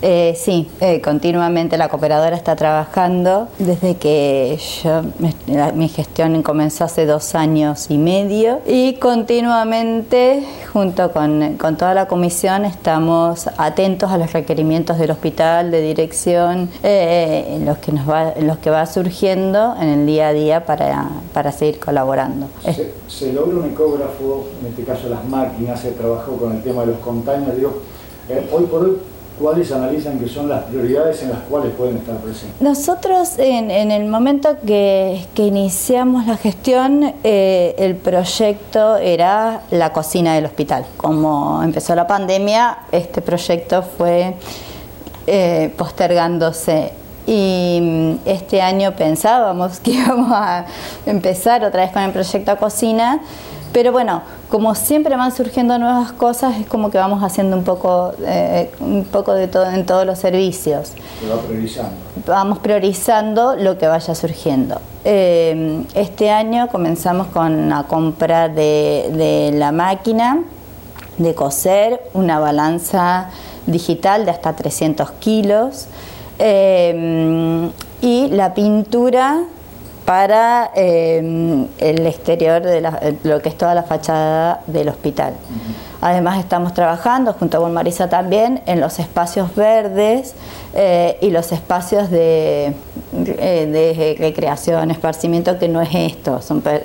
Eh, sí, eh, continuamente la cooperadora está trabajando. Desde que yo, mi gestión comenzó hace dos años y medio. Y continuamente junto con, toda la comisión estamos atentos a los requerimientos del hospital, de dirección, eh, en, los que nos va, los que va surgiendo en el día a día para, para seguir colaborando. Se, se logra un ecógrafo, en este caso las máquinas, se trabajó con el tema de los containers, digo, hoy por hoy ¿Cuáles analizan que son las prioridades en las cuales pueden estar presentes? Nosotros en, el momento que, iniciamos la gestión, eh, el proyecto era la cocina del hospital. Como empezó la pandemia, este proyecto fue eh, postergándose y mm, este año pensábamos que íbamos a empezar otra vez con el proyecto cocina pero bueno, como siempre van surgiendo nuevas cosas, es como que vamos haciendo un poco, eh, un poco de todo en todos los servicios. Se va priorizando. Vamos priorizando lo que vaya surgiendo. Eh, este año comenzamos con la compra de, la máquina de coser, una balanza digital de hasta 300 kilos eh, y la pintura para eh, el exterior de lo que es toda la fachada del hospital. Además estamos trabajando junto con Marisa también en los espacios verdes eh, y los espacios de, eh, de recreación, esparcimiento, que no es esto,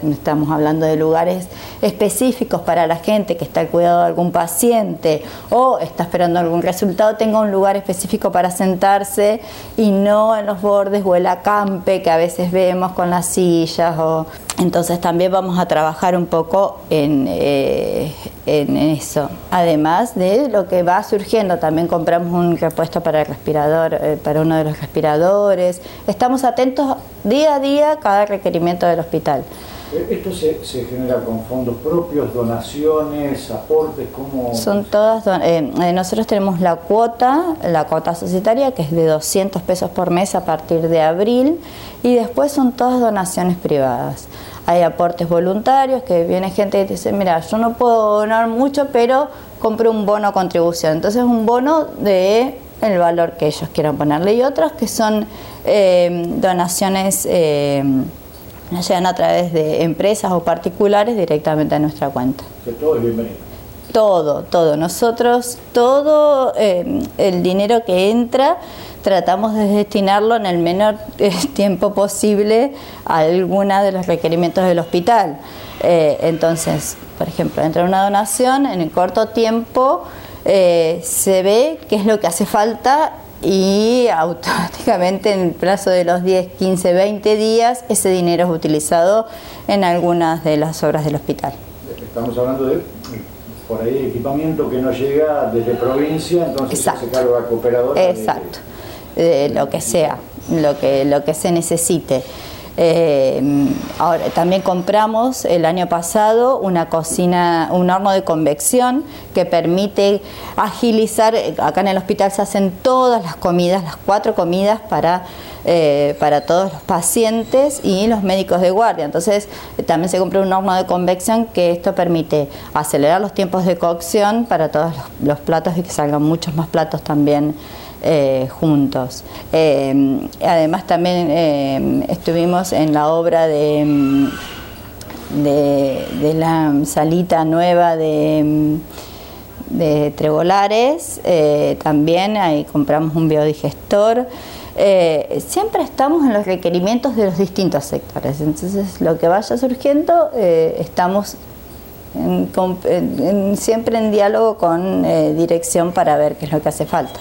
estamos hablando de lugares específicos para la gente que está al cuidado de algún paciente o está esperando algún resultado, tenga un lugar específico para sentarse y no en los bordes o el acampe que a veces vemos con las sillas o entonces también vamos a trabajar un poco en, eh, en, eso. Además de lo que va surgiendo, también compramos un repuesto para el respirador, eh, para uno de los respiradores. Estamos atentos día a día a cada requerimiento del hospital. ¿Esto se, genera con fondos propios, donaciones, aportes? ¿cómo? Son todas, eh, nosotros tenemos la cuota, la cuota societaria, que es de 200 pesos por mes a partir de abril, y después son todas donaciones privadas. Hay aportes voluntarios, que viene gente y dice, mira, yo no puedo donar mucho, pero compro un bono contribución. Entonces un bono de el valor que ellos quieran ponerle y otros que son eh, donaciones... Eh, nos llegan a través de empresas o particulares directamente a nuestra cuenta. todo es bienvenido. Todo, todo. Nosotros, todo eh, el dinero que entra, tratamos de destinarlo en el menor eh, tiempo posible a alguna de los requerimientos del hospital. Eh, entonces, por ejemplo, entra una donación, en el corto tiempo se ve qué es lo que hace falta y automáticamente en el plazo de los 10, 15, 20 días ese dinero es utilizado en algunas de las obras del hospital. Estamos hablando de por ahí equipamiento que no llega desde provincia, entonces se carga a cooperador. Exacto, de, lo que sea, lo que, lo que se necesite. Eh, también compramos el año pasado una cocina, un horno de convección que permite agilizar, acá en el hospital se hacen todas las comidas, las cuatro comidas para, eh, para todos los pacientes y los médicos de guardia. Entonces también se compró un horno de convección que esto permite acelerar los tiempos de cocción para todos los platos y que salgan muchos más platos también eh, juntos. Además también eh, en la obra de, de, la salita nueva de, de Trebolares, también ahí compramos un biodigestor. siempre estamos en los requerimientos de los distintos sectores, entonces lo que vaya surgiendo estamos siempre en diálogo con dirección para ver qué es lo que hace falta.